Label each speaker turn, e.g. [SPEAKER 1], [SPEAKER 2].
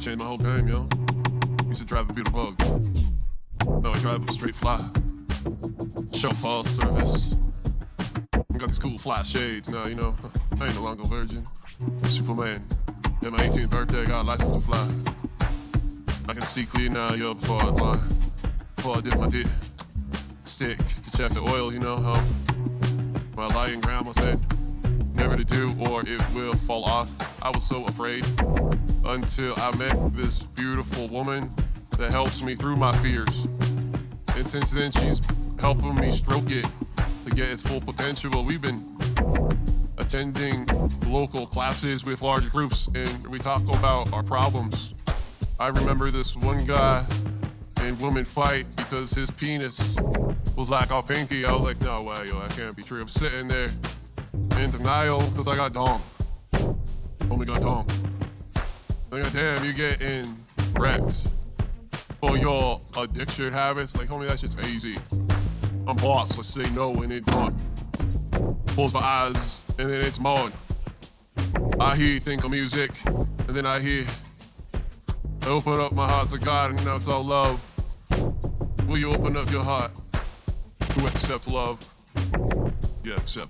[SPEAKER 1] Changed my whole game, yo. Used to drive a beautiful bug. No, I drive a straight fly. Chauffeur service. I got these cool fly shades now, you know. I ain't no longer virgin. Superman. At my 18th birthday, I got a license to fly. I can see clear now, yo, before I fly. Before I did my did. Sick to check the oil, you know how my lying grandma said never to do or it will fall off. I was so afraid until I met this beautiful woman that helps me through my fears. And since then, she's helping me stroke it to get its full potential. We've been attending local classes with large groups and we talk about our problems. I remember this one guy and woman fight because his penis was like all pinky. I was like, no way, yo, that can't be true. I'm sitting there in denial because I got dong. Only got dong. Like, damn, you getting wrecked for your addiction habits. Like, homie, that shit's easy. I'm boss. Let's say no and it don't. Close my eyes and then it's mine. I hear think of music and then I hear I open up my heart to God and now it's all love. Will you open up your heart to accept love? Yeah, accept